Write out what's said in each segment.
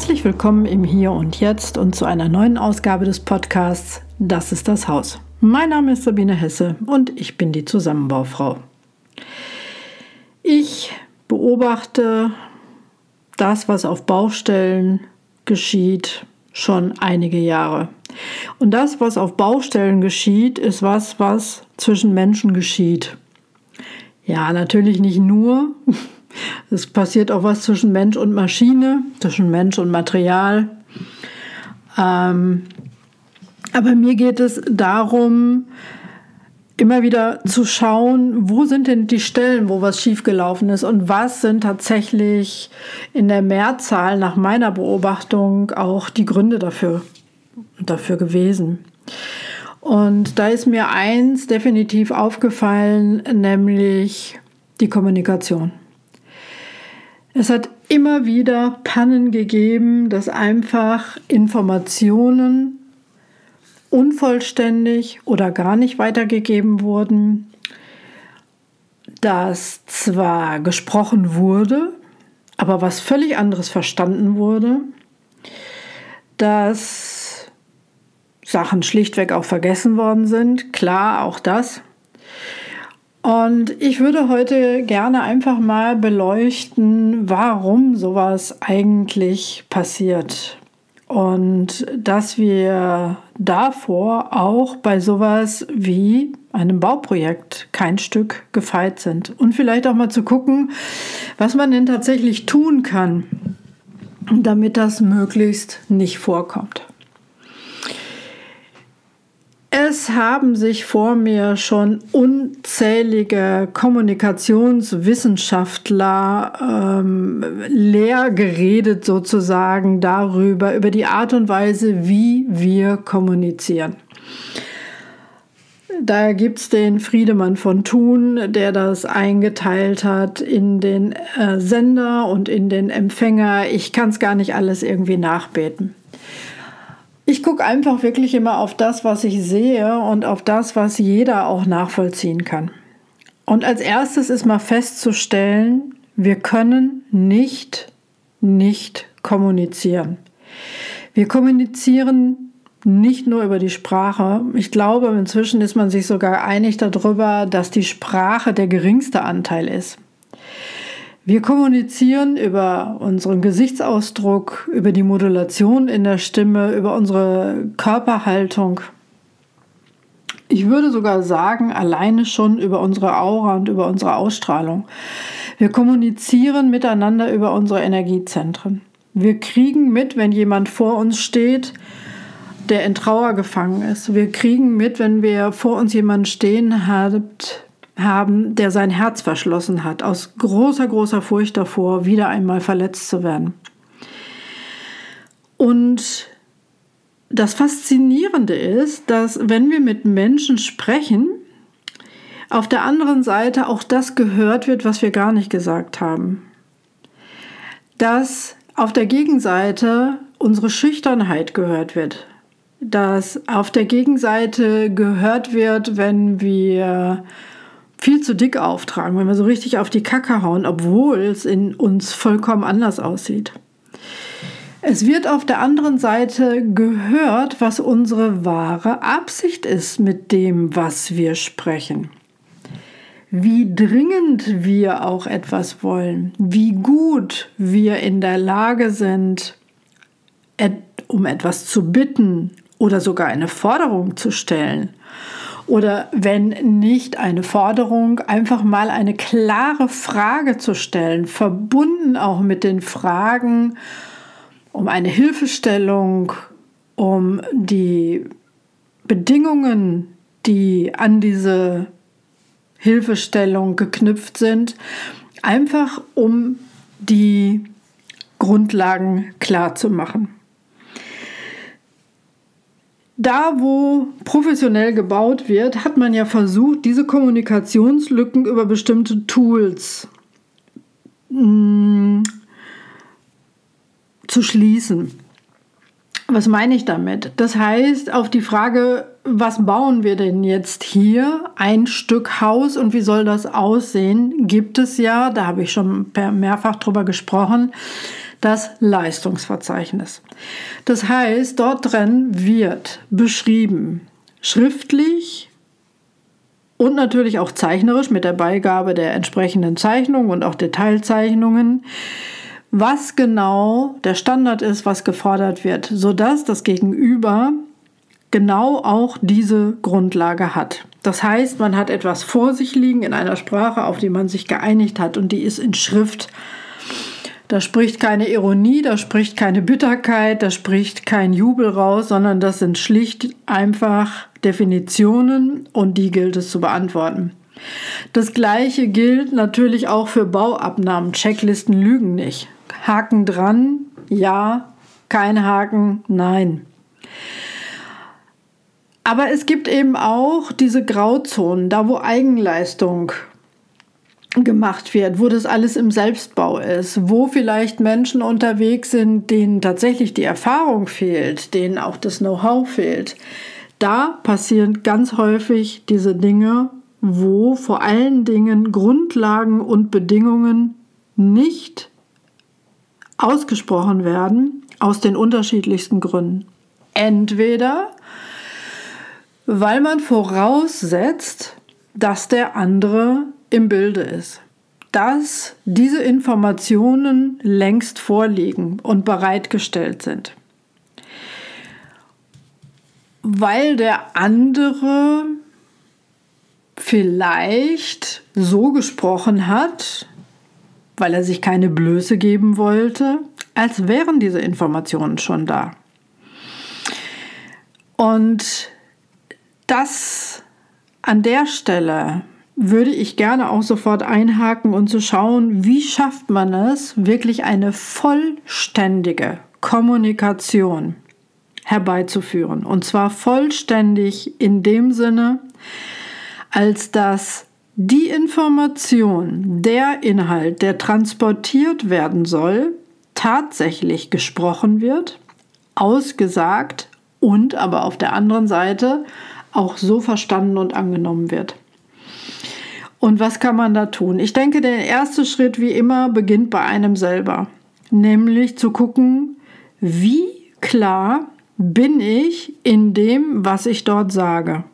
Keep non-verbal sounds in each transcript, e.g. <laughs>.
Herzlich willkommen im Hier und Jetzt und zu einer neuen Ausgabe des Podcasts Das ist das Haus. Mein Name ist Sabine Hesse und ich bin die Zusammenbaufrau. Ich beobachte das, was auf Baustellen geschieht, schon einige Jahre. Und das, was auf Baustellen geschieht, ist was, was zwischen Menschen geschieht. Ja, natürlich nicht nur. Es passiert auch was zwischen Mensch und Maschine, zwischen Mensch und Material. Ähm, aber mir geht es darum, immer wieder zu schauen, wo sind denn die Stellen, wo was schiefgelaufen ist und was sind tatsächlich in der Mehrzahl nach meiner Beobachtung auch die Gründe dafür, dafür gewesen. Und da ist mir eins definitiv aufgefallen, nämlich die Kommunikation. Es hat immer wieder Pannen gegeben, dass einfach Informationen unvollständig oder gar nicht weitergegeben wurden, dass zwar gesprochen wurde, aber was völlig anderes verstanden wurde, dass Sachen schlichtweg auch vergessen worden sind, klar, auch das. Und ich würde heute gerne einfach mal beleuchten, warum sowas eigentlich passiert und dass wir davor auch bei sowas wie einem Bauprojekt kein Stück gefeit sind. Und vielleicht auch mal zu gucken, was man denn tatsächlich tun kann, damit das möglichst nicht vorkommt. Es haben sich vor mir schon unzählige Kommunikationswissenschaftler ähm, leer geredet sozusagen darüber, über die Art und Weise, wie wir kommunizieren. Da gibt es den Friedemann von Thun, der das eingeteilt hat in den äh, Sender und in den Empfänger. Ich kann es gar nicht alles irgendwie nachbeten. Ich gucke einfach wirklich immer auf das, was ich sehe und auf das, was jeder auch nachvollziehen kann. Und als erstes ist mal festzustellen, wir können nicht nicht kommunizieren. Wir kommunizieren nicht nur über die Sprache. Ich glaube, inzwischen ist man sich sogar einig darüber, dass die Sprache der geringste Anteil ist. Wir kommunizieren über unseren Gesichtsausdruck, über die Modulation in der Stimme, über unsere Körperhaltung. Ich würde sogar sagen, alleine schon über unsere Aura und über unsere Ausstrahlung. Wir kommunizieren miteinander über unsere Energiezentren. Wir kriegen mit, wenn jemand vor uns steht, der in Trauer gefangen ist. Wir kriegen mit, wenn wir vor uns jemanden stehen habt, haben, der sein Herz verschlossen hat, aus großer, großer Furcht davor, wieder einmal verletzt zu werden. Und das Faszinierende ist, dass wenn wir mit Menschen sprechen, auf der anderen Seite auch das gehört wird, was wir gar nicht gesagt haben. Dass auf der Gegenseite unsere Schüchternheit gehört wird. Dass auf der Gegenseite gehört wird, wenn wir viel zu dick auftragen, wenn wir so richtig auf die Kacke hauen, obwohl es in uns vollkommen anders aussieht. Es wird auf der anderen Seite gehört, was unsere wahre Absicht ist mit dem, was wir sprechen. Wie dringend wir auch etwas wollen, wie gut wir in der Lage sind, um etwas zu bitten oder sogar eine Forderung zu stellen oder wenn nicht eine Forderung, einfach mal eine klare Frage zu stellen, verbunden auch mit den Fragen um eine Hilfestellung, um die Bedingungen, die an diese Hilfestellung geknüpft sind, einfach um die Grundlagen klar zu machen. Da, wo professionell gebaut wird, hat man ja versucht, diese Kommunikationslücken über bestimmte Tools mh, mm, zu schließen. Was meine ich damit? Das heißt, auf die Frage, was bauen wir denn jetzt hier? Ein Stück Haus und wie soll das aussehen? Gibt es ja, da habe ich schon mehrfach drüber gesprochen, das Leistungsverzeichnis. Das heißt, dort drin wird beschrieben, schriftlich und natürlich auch zeichnerisch mit der Beigabe der entsprechenden Zeichnungen und auch Detailzeichnungen, was genau der Standard ist, was gefordert wird, sodass das Gegenüber genau auch diese Grundlage hat. Das heißt, man hat etwas vor sich liegen in einer Sprache, auf die man sich geeinigt hat und die ist in Schrift. Da spricht keine Ironie, da spricht keine Bitterkeit, da spricht kein Jubel raus, sondern das sind schlicht einfach Definitionen und die gilt es zu beantworten. Das gleiche gilt natürlich auch für Bauabnahmen. Checklisten lügen nicht. Haken dran, ja, kein Haken, nein. Aber es gibt eben auch diese Grauzonen, da wo Eigenleistung gemacht wird, wo das alles im Selbstbau ist, wo vielleicht Menschen unterwegs sind, denen tatsächlich die Erfahrung fehlt, denen auch das Know-how fehlt. Da passieren ganz häufig diese Dinge, wo vor allen Dingen Grundlagen und Bedingungen nicht ausgesprochen werden, aus den unterschiedlichsten Gründen. Entweder weil man voraussetzt, dass der andere im Bilde ist, dass diese Informationen längst vorliegen und bereitgestellt sind. Weil der andere vielleicht so gesprochen hat, weil er sich keine Blöße geben wollte, als wären diese Informationen schon da. Und das an der Stelle würde ich gerne auch sofort einhaken und zu schauen, wie schafft man es, wirklich eine vollständige Kommunikation herbeizuführen. Und zwar vollständig in dem Sinne, als dass die Information, der Inhalt, der transportiert werden soll, tatsächlich gesprochen wird, ausgesagt und aber auf der anderen Seite auch so verstanden und angenommen wird. Und was kann man da tun? Ich denke, der erste Schritt wie immer beginnt bei einem selber, nämlich zu gucken, wie klar bin ich in dem, was ich dort sage.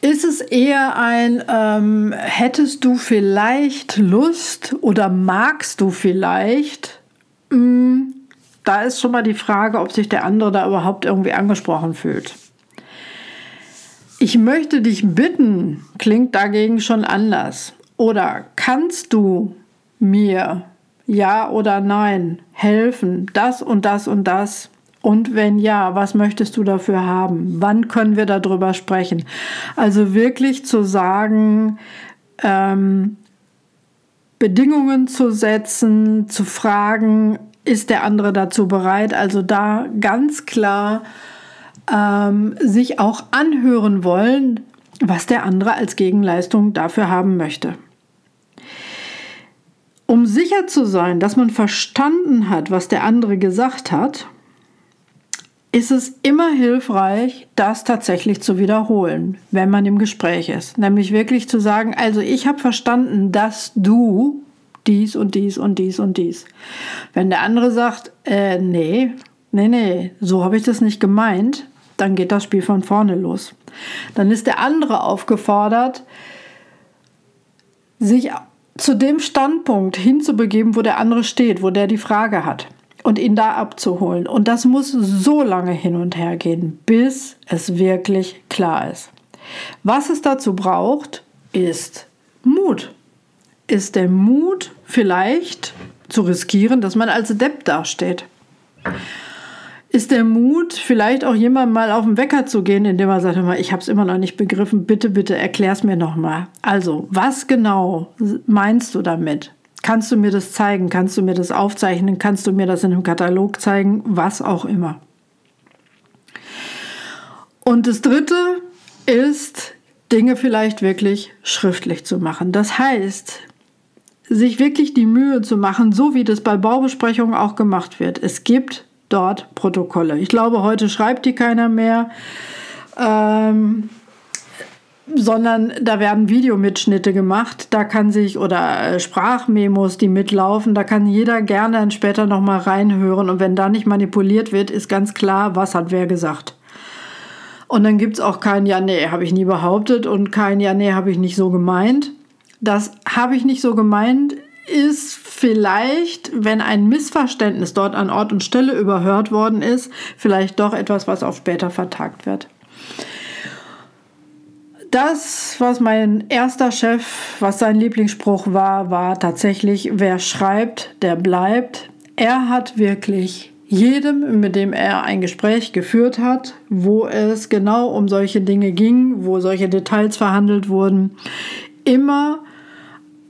Ist es eher ein, ähm, hättest du vielleicht Lust oder magst du vielleicht? Hm, da ist schon mal die Frage, ob sich der andere da überhaupt irgendwie angesprochen fühlt. Ich möchte dich bitten, klingt dagegen schon anders. Oder kannst du mir, ja oder nein, helfen, das und das und das? Und wenn ja, was möchtest du dafür haben? Wann können wir darüber sprechen? Also wirklich zu sagen, ähm, Bedingungen zu setzen, zu fragen, ist der andere dazu bereit? Also da ganz klar ähm, sich auch anhören wollen, was der andere als Gegenleistung dafür haben möchte. Um sicher zu sein, dass man verstanden hat, was der andere gesagt hat, ist es immer hilfreich, das tatsächlich zu wiederholen, wenn man im Gespräch ist. Nämlich wirklich zu sagen, also ich habe verstanden, dass du dies und dies und dies und dies. Wenn der andere sagt, äh, nee, nee, nee, so habe ich das nicht gemeint, dann geht das Spiel von vorne los. Dann ist der andere aufgefordert, sich zu dem Standpunkt hinzubegeben, wo der andere steht, wo der die Frage hat und ihn da abzuholen. Und das muss so lange hin und her gehen, bis es wirklich klar ist. Was es dazu braucht, ist Mut ist der Mut vielleicht zu riskieren, dass man als Depp dasteht. Ist der Mut, vielleicht auch jemand mal auf den Wecker zu gehen, indem er sagt, ich habe es immer noch nicht begriffen, bitte, bitte erklär's mir nochmal. Also, was genau meinst du damit? Kannst du mir das zeigen? Kannst du mir das aufzeichnen? Kannst du mir das in einem Katalog zeigen? Was auch immer. Und das Dritte ist, Dinge vielleicht wirklich schriftlich zu machen. Das heißt, sich wirklich die Mühe zu machen, so wie das bei Baubesprechungen auch gemacht wird. Es gibt dort Protokolle. Ich glaube, heute schreibt die keiner mehr. Ähm, sondern da werden Videomitschnitte gemacht. Da kann sich oder äh, Sprachmemos, die mitlaufen, da kann jeder gerne dann später noch mal reinhören. Und wenn da nicht manipuliert wird, ist ganz klar, was hat wer gesagt. Und dann gibt es auch kein Ja, nee, habe ich nie behauptet und kein Ja, nee, habe ich nicht so gemeint. Das habe ich nicht so gemeint ist vielleicht, wenn ein Missverständnis dort an Ort und Stelle überhört worden ist, vielleicht doch etwas, was auf später vertagt wird das, was mein erster Chef, was sein Lieblingsspruch war, war tatsächlich, wer schreibt, der bleibt. Er hat wirklich jedem, mit dem er ein Gespräch geführt hat, wo es genau um solche Dinge ging, wo solche Details verhandelt wurden, immer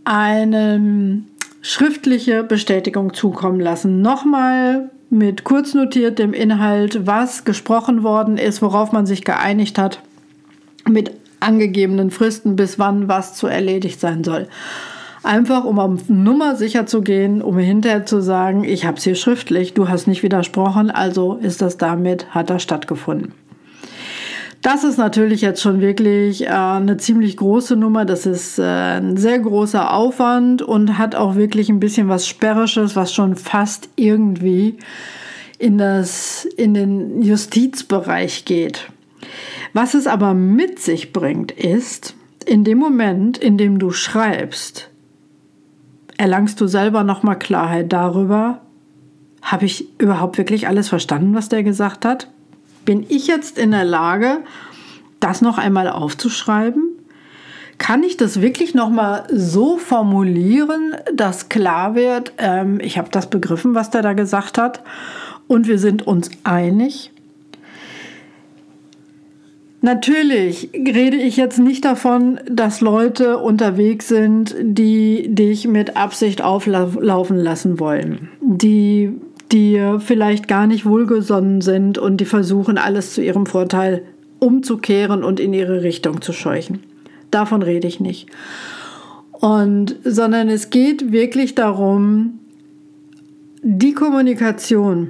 eine schriftliche Bestätigung zukommen lassen. Nochmal mit kurz notiertem Inhalt, was gesprochen worden ist, worauf man sich geeinigt hat, mit angegebenen Fristen, bis wann was zu erledigt sein soll. Einfach um auf Nummer sicher zu gehen, um hinterher zu sagen, ich habe es hier schriftlich, du hast nicht widersprochen, also ist das damit, hat das stattgefunden. Das ist natürlich jetzt schon wirklich äh, eine ziemlich große Nummer. Das ist äh, ein sehr großer Aufwand und hat auch wirklich ein bisschen was Sperrisches, was schon fast irgendwie in, das, in den Justizbereich geht. Was es aber mit sich bringt, ist, in dem Moment, in dem du schreibst, erlangst du selber nochmal Klarheit darüber, habe ich überhaupt wirklich alles verstanden, was der gesagt hat? Bin ich jetzt in der Lage, das noch einmal aufzuschreiben? Kann ich das wirklich nochmal so formulieren, dass klar wird, ähm, ich habe das begriffen, was der da gesagt hat und wir sind uns einig? Natürlich rede ich jetzt nicht davon, dass Leute unterwegs sind, die dich mit Absicht auflaufen lassen wollen, die dir vielleicht gar nicht wohlgesonnen sind und die versuchen, alles zu ihrem Vorteil umzukehren und in ihre Richtung zu scheuchen. Davon rede ich nicht. Und, sondern es geht wirklich darum, die Kommunikation,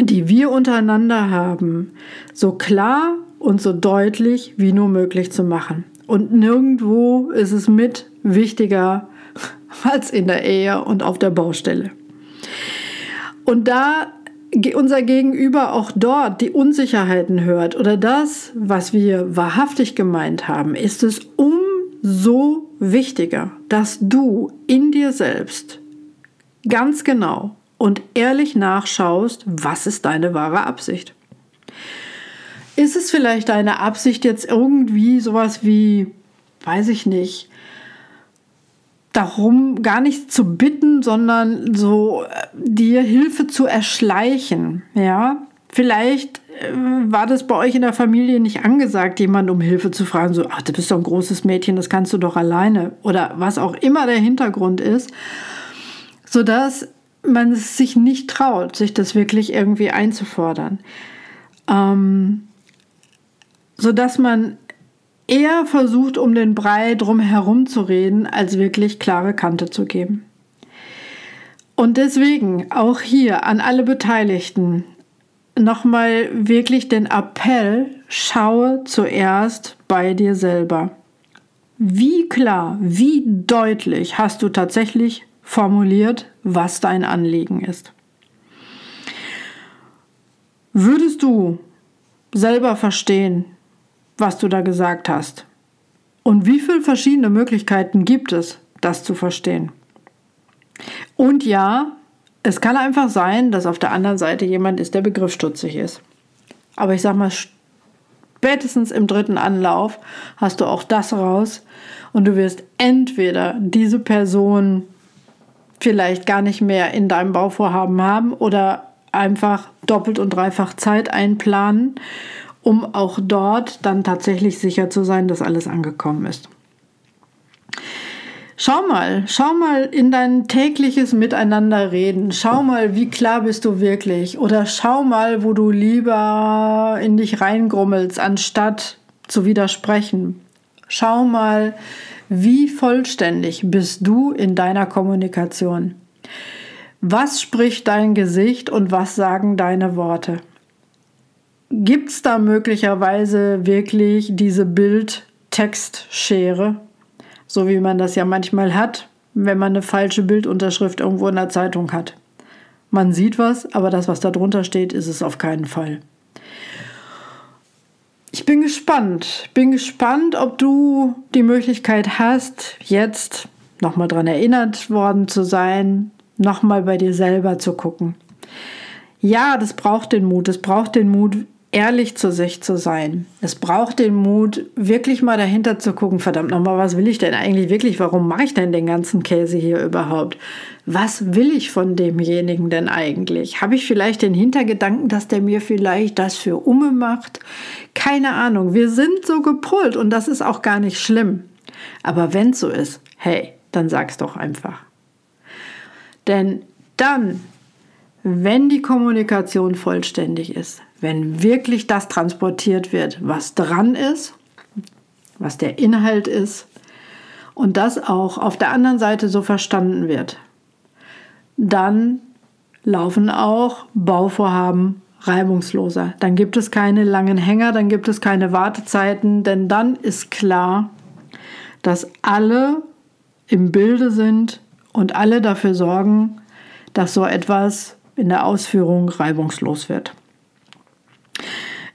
die wir untereinander haben, so klar und so deutlich wie nur möglich zu machen. Und nirgendwo ist es mit wichtiger <laughs> als in der Ehe und auf der Baustelle. Und da unser Gegenüber auch dort die Unsicherheiten hört oder das, was wir wahrhaftig gemeint haben, ist es umso wichtiger, dass du in dir selbst ganz genau und ehrlich nachschaust, was ist deine wahre Absicht. Ist es vielleicht deine Absicht, jetzt irgendwie sowas wie, weiß ich nicht, darum gar nicht zu bitten, sondern so äh, dir Hilfe zu erschleichen, ja? Vielleicht äh, war das bei euch in der Familie nicht angesagt, jemand um Hilfe zu fragen, so, ach, du bist doch ein großes Mädchen, das kannst du doch alleine oder was auch immer der Hintergrund ist, sodass man es sich nicht traut, sich das wirklich irgendwie einzufordern. Ähm, sodass man eher versucht, um den Brei drumherum zu reden, als wirklich klare Kante zu geben. Und deswegen auch hier an alle Beteiligten nochmal wirklich den Appell, schaue zuerst bei dir selber. Wie klar, wie deutlich hast du tatsächlich formuliert, was dein Anliegen ist? Würdest du selber verstehen, was du da gesagt hast. Und wie viele verschiedene Möglichkeiten gibt es, das zu verstehen? Und ja, es kann einfach sein, dass auf der anderen Seite jemand ist, der begriffsstutzig ist. Aber ich sag mal, spätestens im dritten Anlauf hast du auch das raus und du wirst entweder diese Person vielleicht gar nicht mehr in deinem Bauvorhaben haben oder einfach doppelt und dreifach Zeit einplanen um auch dort dann tatsächlich sicher zu sein, dass alles angekommen ist. Schau mal, schau mal in dein tägliches Miteinander reden. Schau mal, wie klar bist du wirklich. Oder schau mal, wo du lieber in dich reingrummelst, anstatt zu widersprechen. Schau mal, wie vollständig bist du in deiner Kommunikation. Was spricht dein Gesicht und was sagen deine Worte? Gibt es da möglicherweise wirklich diese Bild- Textschere, so wie man das ja manchmal hat, wenn man eine falsche Bildunterschrift irgendwo in der Zeitung hat. Man sieht was, aber das, was da drunter steht, ist es auf keinen Fall. Ich bin gespannt. Bin gespannt, ob du die Möglichkeit hast, jetzt nochmal daran erinnert worden zu sein, nochmal bei dir selber zu gucken. Ja, das braucht den Mut. Es braucht den Mut, ehrlich zu sich zu sein. Es braucht den Mut, wirklich mal dahinter zu gucken, verdammt nochmal, was will ich denn eigentlich wirklich? Warum mache ich denn den ganzen Käse hier überhaupt? Was will ich von demjenigen denn eigentlich? Habe ich vielleicht den Hintergedanken, dass der mir vielleicht das für Umme macht? Keine Ahnung. Wir sind so gepolt und das ist auch gar nicht schlimm. Aber wenn es so ist, hey, dann sag's doch einfach. Denn dann, wenn die Kommunikation vollständig ist, wenn wirklich das transportiert wird, was dran ist, was der Inhalt ist und das auch auf der anderen Seite so verstanden wird, dann laufen auch Bauvorhaben reibungsloser. Dann gibt es keine langen Hänger, dann gibt es keine Wartezeiten, denn dann ist klar, dass alle im Bilde sind und alle dafür sorgen, dass so etwas in der Ausführung reibungslos wird.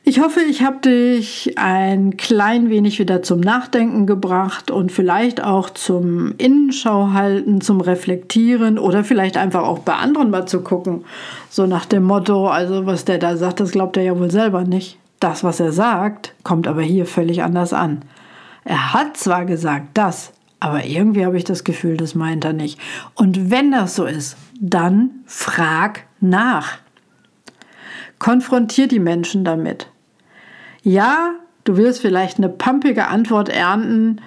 Ich hoffe, ich habe dich ein klein wenig wieder zum Nachdenken gebracht und vielleicht auch zum Innenschau halten, zum Reflektieren oder vielleicht einfach auch bei anderen mal zu gucken. So nach dem Motto, also was der da sagt, das glaubt er ja wohl selber nicht. Das, was er sagt, kommt aber hier völlig anders an. Er hat zwar gesagt das, aber irgendwie habe ich das Gefühl, das meint er nicht. Und wenn das so ist, dann frag nach. Konfrontier die Menschen damit. Ja, du wirst vielleicht eine pumpige Antwort ernten,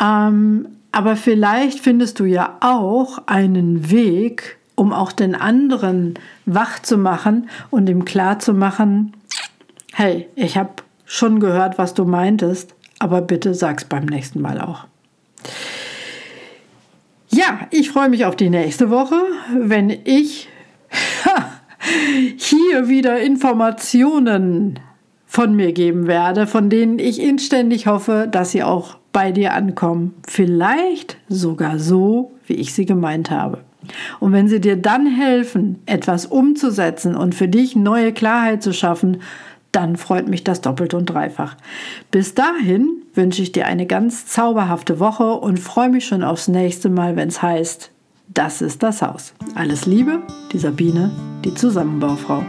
ähm, aber vielleicht findest du ja auch einen Weg, um auch den anderen wach zu machen und ihm klar zu machen, hey, ich habe schon gehört, was du meintest, aber bitte sag's beim nächsten Mal auch. Ja, ich freue mich auf die nächste Woche, wenn ich hier wieder Informationen von mir geben werde, von denen ich inständig hoffe, dass sie auch bei dir ankommen. Vielleicht sogar so, wie ich sie gemeint habe. Und wenn sie dir dann helfen, etwas umzusetzen und für dich neue Klarheit zu schaffen, dann freut mich das doppelt und dreifach. Bis dahin wünsche ich dir eine ganz zauberhafte Woche und freue mich schon aufs nächste Mal, wenn es heißt, das ist das Haus. Alles Liebe, die Sabine, die Zusammenbaufrau.